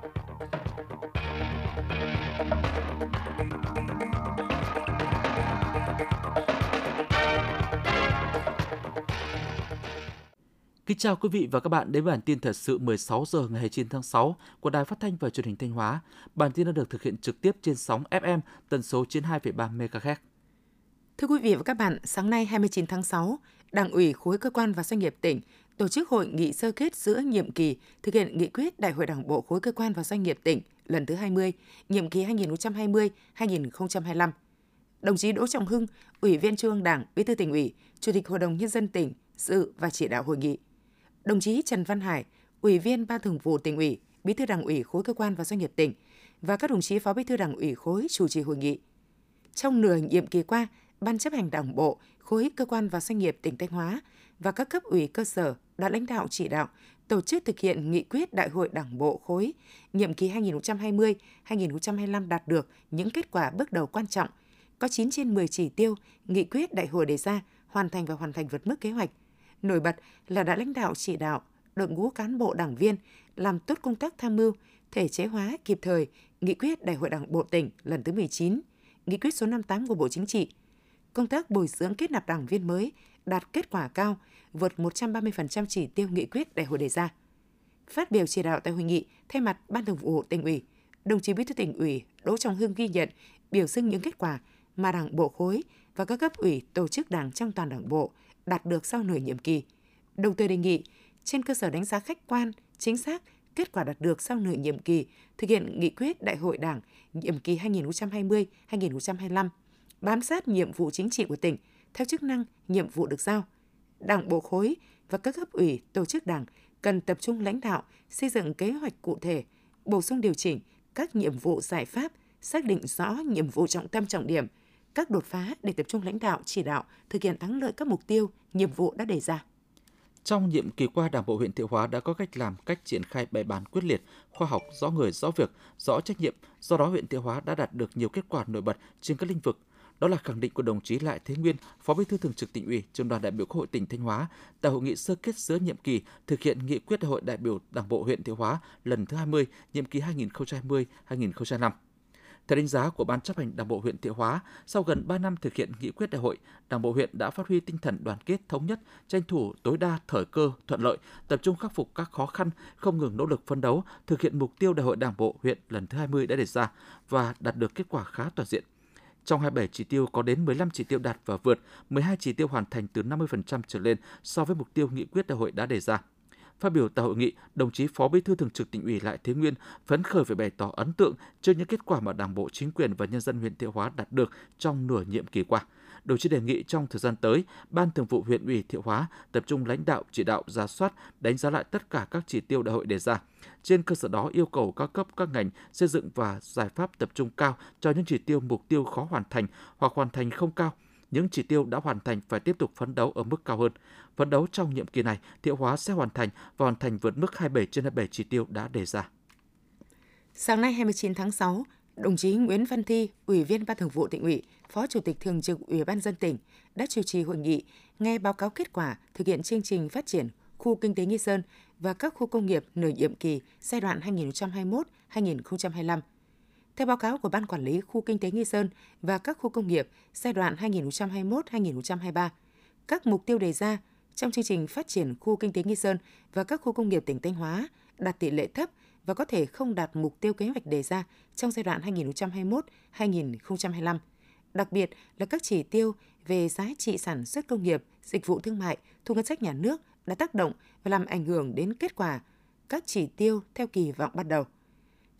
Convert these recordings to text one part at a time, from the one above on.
Kính chào quý vị và các bạn đến bản tin thật sự 16 giờ ngày 29 tháng 6 của Đài Phát thanh và Truyền hình Thanh Hóa. Bản tin đã được thực hiện trực tiếp trên sóng FM tần số 92,3 MHz. Thưa quý vị và các bạn, sáng nay 29 tháng 6, Đảng ủy khối cơ quan và doanh nghiệp tỉnh tổ chức hội nghị sơ kết giữa nhiệm kỳ thực hiện nghị quyết Đại hội Đảng bộ khối cơ quan và doanh nghiệp tỉnh lần thứ 20, nhiệm kỳ 2020-2025. Đồng chí Đỗ Trọng Hưng, Ủy viên Trung ương Đảng, Bí thư tỉnh ủy, Chủ tịch Hội đồng nhân dân tỉnh dự và chỉ đạo hội nghị. Đồng chí Trần Văn Hải, Ủy viên Ban Thường vụ tỉnh ủy, Bí thư Đảng ủy khối cơ quan và doanh nghiệp tỉnh và các đồng chí Phó Bí thư Đảng ủy khối chủ trì hội nghị. Trong nửa nhiệm kỳ qua, Ban chấp hành Đảng bộ, khối cơ quan và doanh nghiệp tỉnh Thanh Hóa và các cấp ủy cơ sở đã lãnh đạo chỉ đạo tổ chức thực hiện nghị quyết Đại hội Đảng bộ khối nhiệm kỳ 2020-2025 đạt được những kết quả bước đầu quan trọng, có 9 trên 10 chỉ tiêu nghị quyết đại hội đề ra hoàn thành và hoàn thành vượt mức kế hoạch. Nổi bật là đã lãnh đạo chỉ đạo đội ngũ cán bộ đảng viên làm tốt công tác tham mưu, thể chế hóa kịp thời nghị quyết Đại hội Đảng bộ tỉnh lần thứ 19, nghị quyết số 58 của Bộ Chính trị. Công tác bồi dưỡng kết nạp đảng viên mới đạt kết quả cao, vượt 130% chỉ tiêu nghị quyết đại hội đề ra. Phát biểu chỉ đạo tại hội nghị, thay mặt Ban Thường vụ tỉnh ủy, đồng chí Bí thư tỉnh ủy Đỗ Trọng Hưng ghi nhận, biểu dương những kết quả mà Đảng bộ khối và các cấp ủy tổ chức đảng trong toàn Đảng bộ đạt được sau nửa nhiệm kỳ. Đồng thời đề nghị trên cơ sở đánh giá khách quan, chính xác kết quả đạt được sau nửa nhiệm kỳ thực hiện nghị quyết Đại hội Đảng nhiệm kỳ 2020-2025, bám sát nhiệm vụ chính trị của tỉnh theo chức năng, nhiệm vụ được giao. Đảng bộ khối và các cấp ủy, tổ chức đảng cần tập trung lãnh đạo, xây dựng kế hoạch cụ thể, bổ sung điều chỉnh các nhiệm vụ giải pháp, xác định rõ nhiệm vụ trọng tâm trọng điểm, các đột phá để tập trung lãnh đạo, chỉ đạo, thực hiện thắng lợi các mục tiêu, nhiệm vụ đã đề ra. Trong nhiệm kỳ qua, Đảng bộ huyện Thiệu Hóa đã có cách làm, cách triển khai bài bản quyết liệt, khoa học, rõ người, rõ việc, rõ trách nhiệm. Do đó, huyện Thiệu Hóa đã đạt được nhiều kết quả nổi bật trên các lĩnh vực. Đó là khẳng định của đồng chí Lại Thế Nguyên, Phó Bí thư Thường trực Tỉnh ủy, Trường đoàn đại biểu Quốc hội tỉnh Thanh Hóa tại hội nghị sơ kết giữa nhiệm kỳ thực hiện nghị quyết đại hội đại biểu Đảng bộ huyện Thiệu Hóa lần thứ 20, nhiệm kỳ 2020-2025. Theo đánh giá của Ban chấp hành Đảng bộ huyện Thiệu Hóa, sau gần 3 năm thực hiện nghị quyết đại hội, Đảng bộ huyện đã phát huy tinh thần đoàn kết thống nhất, tranh thủ tối đa thời cơ thuận lợi, tập trung khắc phục các khó khăn, không ngừng nỗ lực phấn đấu, thực hiện mục tiêu đại hội Đảng bộ huyện lần thứ 20 đã đề ra và đạt được kết quả khá toàn diện. Trong 27 chỉ tiêu có đến 15 chỉ tiêu đạt và vượt, 12 chỉ tiêu hoàn thành từ 50% trở lên so với mục tiêu nghị quyết đại hội đã đề ra. Phát biểu tại hội nghị, đồng chí Phó Bí thư Thường trực Tỉnh ủy Lại Thế Nguyên phấn khởi về bày tỏ ấn tượng trước những kết quả mà Đảng bộ, chính quyền và nhân dân huyện Thiệu Hóa đạt được trong nửa nhiệm kỳ qua. Đồng chí đề nghị trong thời gian tới, Ban Thường vụ huyện ủy Thiệu Hóa tập trung lãnh đạo chỉ đạo ra soát, đánh giá lại tất cả các chỉ tiêu đại hội đề ra. Trên cơ sở đó yêu cầu các cấp các ngành xây dựng và giải pháp tập trung cao cho những chỉ tiêu mục tiêu khó hoàn thành hoặc hoàn thành không cao những chỉ tiêu đã hoàn thành phải tiếp tục phấn đấu ở mức cao hơn. Phấn đấu trong nhiệm kỳ này, Thiệu Hóa sẽ hoàn thành và hoàn thành vượt mức 27 trên 27 chỉ tiêu đã đề ra. Sáng nay 29 tháng 6, đồng chí Nguyễn Văn Thi, Ủy viên Ban Thường vụ tỉnh ủy, Phó Chủ tịch Thường trực Ủy ban dân tỉnh đã chủ trì hội nghị nghe báo cáo kết quả thực hiện chương trình phát triển khu kinh tế Nghi Sơn và các khu công nghiệp nửa nhiệm kỳ giai đoạn 2021-2025 theo báo cáo của Ban Quản lý Khu Kinh tế Nghi Sơn và các khu công nghiệp giai đoạn 2021-2023, các mục tiêu đề ra trong chương trình phát triển khu kinh tế Nghi Sơn và các khu công nghiệp tỉnh Thanh Hóa đạt tỷ lệ thấp và có thể không đạt mục tiêu kế hoạch đề ra trong giai đoạn 2021-2025. Đặc biệt là các chỉ tiêu về giá trị sản xuất công nghiệp, dịch vụ thương mại, thu ngân sách nhà nước đã tác động và làm ảnh hưởng đến kết quả các chỉ tiêu theo kỳ vọng ban đầu.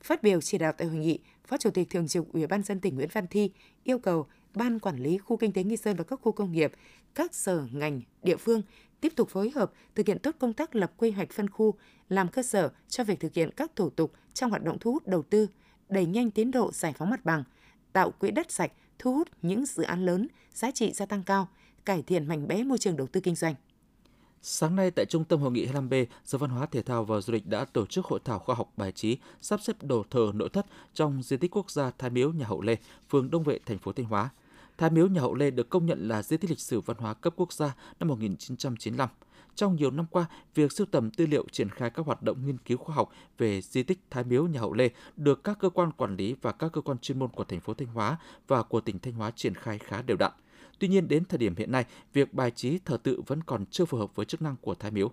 Phát biểu chỉ đạo tại hội nghị, Phó Chủ tịch Thường trực Ủy ban dân tỉnh Nguyễn Văn Thi yêu cầu Ban Quản lý Khu Kinh tế Nghi Sơn và các khu công nghiệp, các sở ngành, địa phương tiếp tục phối hợp thực hiện tốt công tác lập quy hoạch phân khu, làm cơ sở cho việc thực hiện các thủ tục trong hoạt động thu hút đầu tư, đẩy nhanh tiến độ giải phóng mặt bằng, tạo quỹ đất sạch, thu hút những dự án lớn, giá trị gia tăng cao, cải thiện mạnh mẽ môi trường đầu tư kinh doanh. Sáng nay tại Trung tâm Hội nghị 25B, Sở Văn hóa Thể thao và Du lịch đã tổ chức hội thảo khoa học bài trí sắp xếp đồ thờ nội thất trong di tích quốc gia Thái Miếu nhà Hậu Lê, phường Đông Vệ, thành phố Thanh Hóa. Thái Miếu nhà Hậu Lê được công nhận là di tích lịch sử văn hóa cấp quốc gia năm 1995 trong nhiều năm qua, việc sưu tầm tư liệu triển khai các hoạt động nghiên cứu khoa học về di tích Thái Miếu nhà Hậu Lê được các cơ quan quản lý và các cơ quan chuyên môn của thành phố Thanh Hóa và của tỉnh Thanh Hóa triển khai khá đều đặn. Tuy nhiên, đến thời điểm hiện nay, việc bài trí thờ tự vẫn còn chưa phù hợp với chức năng của Thái Miếu.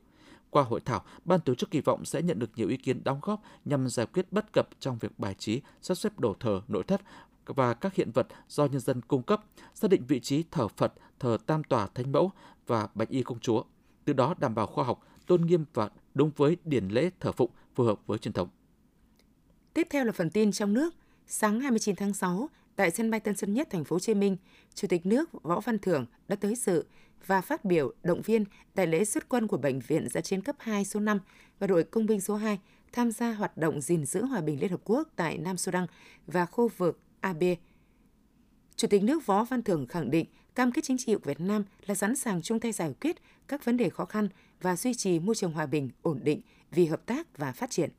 Qua hội thảo, ban tổ chức kỳ vọng sẽ nhận được nhiều ý kiến đóng góp nhằm giải quyết bất cập trong việc bài trí, sắp xếp đồ thờ, nội thất và các hiện vật do nhân dân cung cấp, xác định vị trí thờ Phật, thờ Tam Tòa Thánh Mẫu và Bạch Y Công Chúa, từ đó đảm bảo khoa học, tôn nghiêm và đúng với điển lễ thờ phụng phù hợp với truyền thống. Tiếp theo là phần tin trong nước. Sáng 29 tháng 6, tại sân bay Tân Sơn Nhất, thành phố Hồ Chí Minh, Chủ tịch nước Võ Văn Thưởng đã tới dự và phát biểu động viên tại lễ xuất quân của Bệnh viện Giã chiến cấp 2 số 5 và đội công binh số 2 tham gia hoạt động gìn giữ hòa bình Liên Hợp Quốc tại Nam Sudan và khu vực AB. Chủ tịch nước Võ Văn Thưởng khẳng định cam kết chính trị của Việt Nam là sẵn sàng chung tay giải quyết các vấn đề khó khăn và duy trì môi trường hòa bình, ổn định vì hợp tác và phát triển.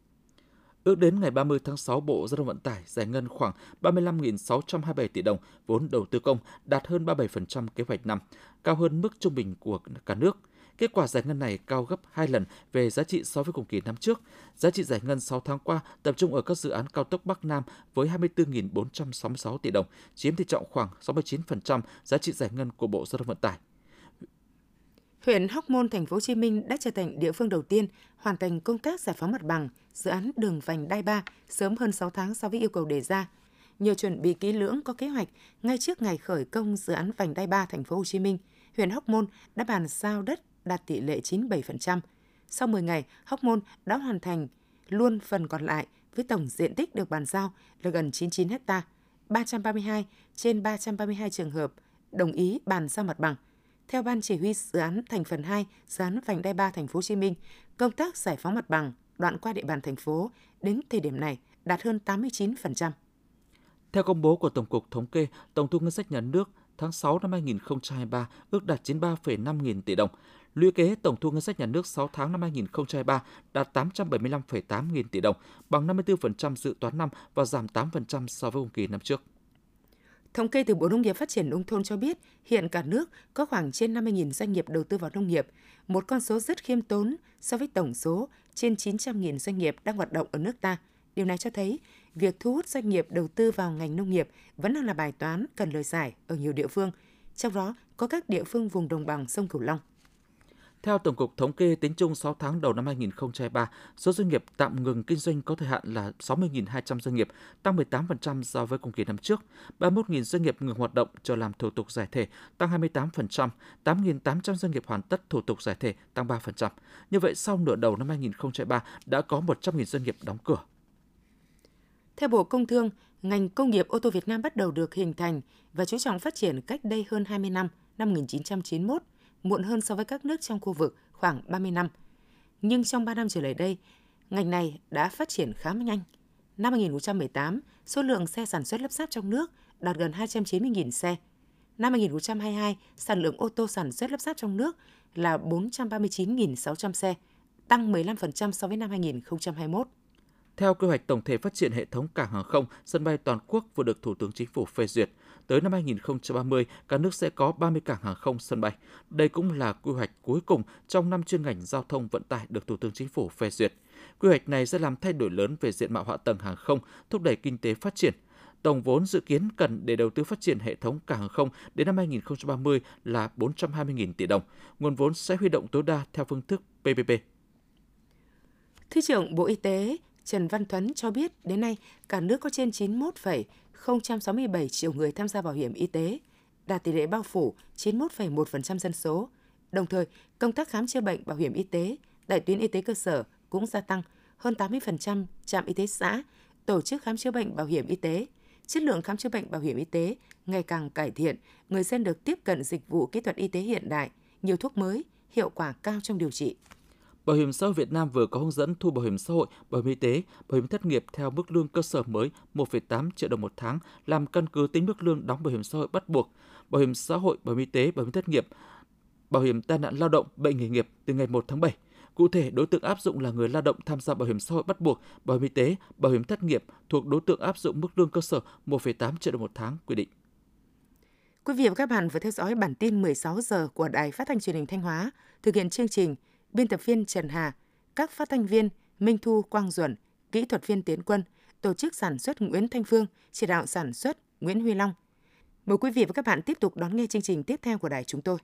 Ước đến ngày 30 tháng 6, Bộ Giao thông Vận tải giải ngân khoảng 35.627 tỷ đồng vốn đầu tư công, đạt hơn 37% kế hoạch năm, cao hơn mức trung bình của cả nước. Kết quả giải ngân này cao gấp 2 lần về giá trị so với cùng kỳ năm trước. Giá trị giải ngân 6 tháng qua tập trung ở các dự án cao tốc Bắc Nam với 24.466 tỷ đồng, chiếm tỷ trọng khoảng 69% giá trị giải ngân của Bộ Giao thông Vận tải. Huyện Hóc Môn, thành phố Hồ Chí Minh đã trở thành địa phương đầu tiên hoàn thành công tác giải phóng mặt bằng dự án đường vành đai 3 sớm hơn 6 tháng so với yêu cầu đề ra. Nhờ chuẩn bị kỹ lưỡng có kế hoạch ngay trước ngày khởi công dự án vành đai 3 thành phố Hồ Chí Minh, huyện Hóc Môn đã bàn giao đất đạt tỷ lệ 97%. Sau 10 ngày, Hóc Môn đã hoàn thành luôn phần còn lại với tổng diện tích được bàn giao là gần 99 ha. 332 trên 332 trường hợp đồng ý bàn giao mặt bằng. Theo ban chỉ huy dự án thành phần 2, dự án vành đai 3 thành phố Hồ Chí Minh, công tác giải phóng mặt bằng đoạn qua địa bàn thành phố đến thời điểm này đạt hơn 89%. Theo công bố của Tổng cục Thống kê, tổng thu ngân sách nhà nước tháng 6 năm 2023 ước đạt 93,5 nghìn tỷ đồng. Lũy kế tổng thu ngân sách nhà nước 6 tháng năm 2023 đạt 875,8 nghìn tỷ đồng, bằng 54% dự toán năm và giảm 8% so với cùng kỳ năm trước. Thống kê từ Bộ Nông nghiệp Phát triển Nông thôn cho biết, hiện cả nước có khoảng trên 50.000 doanh nghiệp đầu tư vào nông nghiệp, một con số rất khiêm tốn so với tổng số trên 900.000 doanh nghiệp đang hoạt động ở nước ta. Điều này cho thấy việc thu hút doanh nghiệp đầu tư vào ngành nông nghiệp vẫn đang là bài toán cần lời giải ở nhiều địa phương, trong đó có các địa phương vùng đồng bằng sông Cửu Long. Theo Tổng cục Thống kê, tính chung 6 tháng đầu năm 2023, số doanh nghiệp tạm ngừng kinh doanh có thời hạn là 60.200 doanh nghiệp, tăng 18% so với cùng kỳ năm trước. 31.000 doanh nghiệp ngừng hoạt động cho làm thủ tục giải thể, tăng 28%. 8.800 doanh nghiệp hoàn tất thủ tục giải thể, tăng 3%. Như vậy, sau nửa đầu năm 2023 đã có 100.000 doanh nghiệp đóng cửa. Theo Bộ Công Thương, ngành công nghiệp ô tô Việt Nam bắt đầu được hình thành và chú trọng phát triển cách đây hơn 20 năm, năm 1991 muộn hơn so với các nước trong khu vực khoảng 30 năm. Nhưng trong 3 năm trở lại đây, ngành này đã phát triển khá nhanh. Năm 2018, số lượng xe sản xuất lắp ráp trong nước đạt gần 290.000 xe. Năm 2022, sản lượng ô tô sản xuất lắp ráp trong nước là 439.600 xe, tăng 15% so với năm 2021. Theo quy hoạch tổng thể phát triển hệ thống cảng hàng không, sân bay toàn quốc vừa được Thủ tướng Chính phủ phê duyệt, tới năm 2030, cả nước sẽ có 30 cảng hàng không sân bay. Đây cũng là quy hoạch cuối cùng trong năm chuyên ngành giao thông vận tải được Thủ tướng Chính phủ phê duyệt. Quy hoạch này sẽ làm thay đổi lớn về diện mạo hạ tầng hàng không, thúc đẩy kinh tế phát triển. Tổng vốn dự kiến cần để đầu tư phát triển hệ thống cảng hàng không đến năm 2030 là 420.000 tỷ đồng. Nguồn vốn sẽ huy động tối đa theo phương thức PPP. Thứ trưởng Bộ Y tế Trần Văn Thuấn cho biết đến nay cả nước có trên 91,067 triệu người tham gia bảo hiểm y tế, đạt tỷ lệ bao phủ 91,1% dân số. Đồng thời, công tác khám chữa bệnh bảo hiểm y tế tại tuyến y tế cơ sở cũng gia tăng hơn 80% trạm y tế xã tổ chức khám chữa bệnh bảo hiểm y tế. Chất lượng khám chữa bệnh bảo hiểm y tế ngày càng cải thiện, người dân được tiếp cận dịch vụ kỹ thuật y tế hiện đại, nhiều thuốc mới, hiệu quả cao trong điều trị. Bảo hiểm xã hội Việt Nam vừa có hướng dẫn thu bảo hiểm xã hội, bảo hiểm y tế, bảo hiểm thất nghiệp theo mức lương cơ sở mới 1,8 triệu đồng một tháng làm căn cứ tính mức lương đóng bảo hiểm xã hội bắt buộc, bảo hiểm xã hội, bảo hiểm y tế, bảo hiểm thất nghiệp, bảo hiểm tai nạn lao động, bệnh nghề nghiệp từ ngày 1 tháng 7. Cụ thể, đối tượng áp dụng là người lao động tham gia bảo hiểm xã hội bắt buộc, bảo hiểm y tế, bảo hiểm thất nghiệp thuộc đối tượng áp dụng mức lương cơ sở 1,8 triệu đồng một tháng quy định. Quý vị và các bạn vừa theo dõi bản tin 16 giờ của Đài Phát thanh Truyền hình Thanh Hóa. Thực hiện chương trình biên tập viên Trần Hà, các phát thanh viên Minh Thu Quang Duẩn, kỹ thuật viên Tiến Quân, tổ chức sản xuất Nguyễn Thanh Phương, chỉ đạo sản xuất Nguyễn Huy Long. Mời quý vị và các bạn tiếp tục đón nghe chương trình tiếp theo của đài chúng tôi.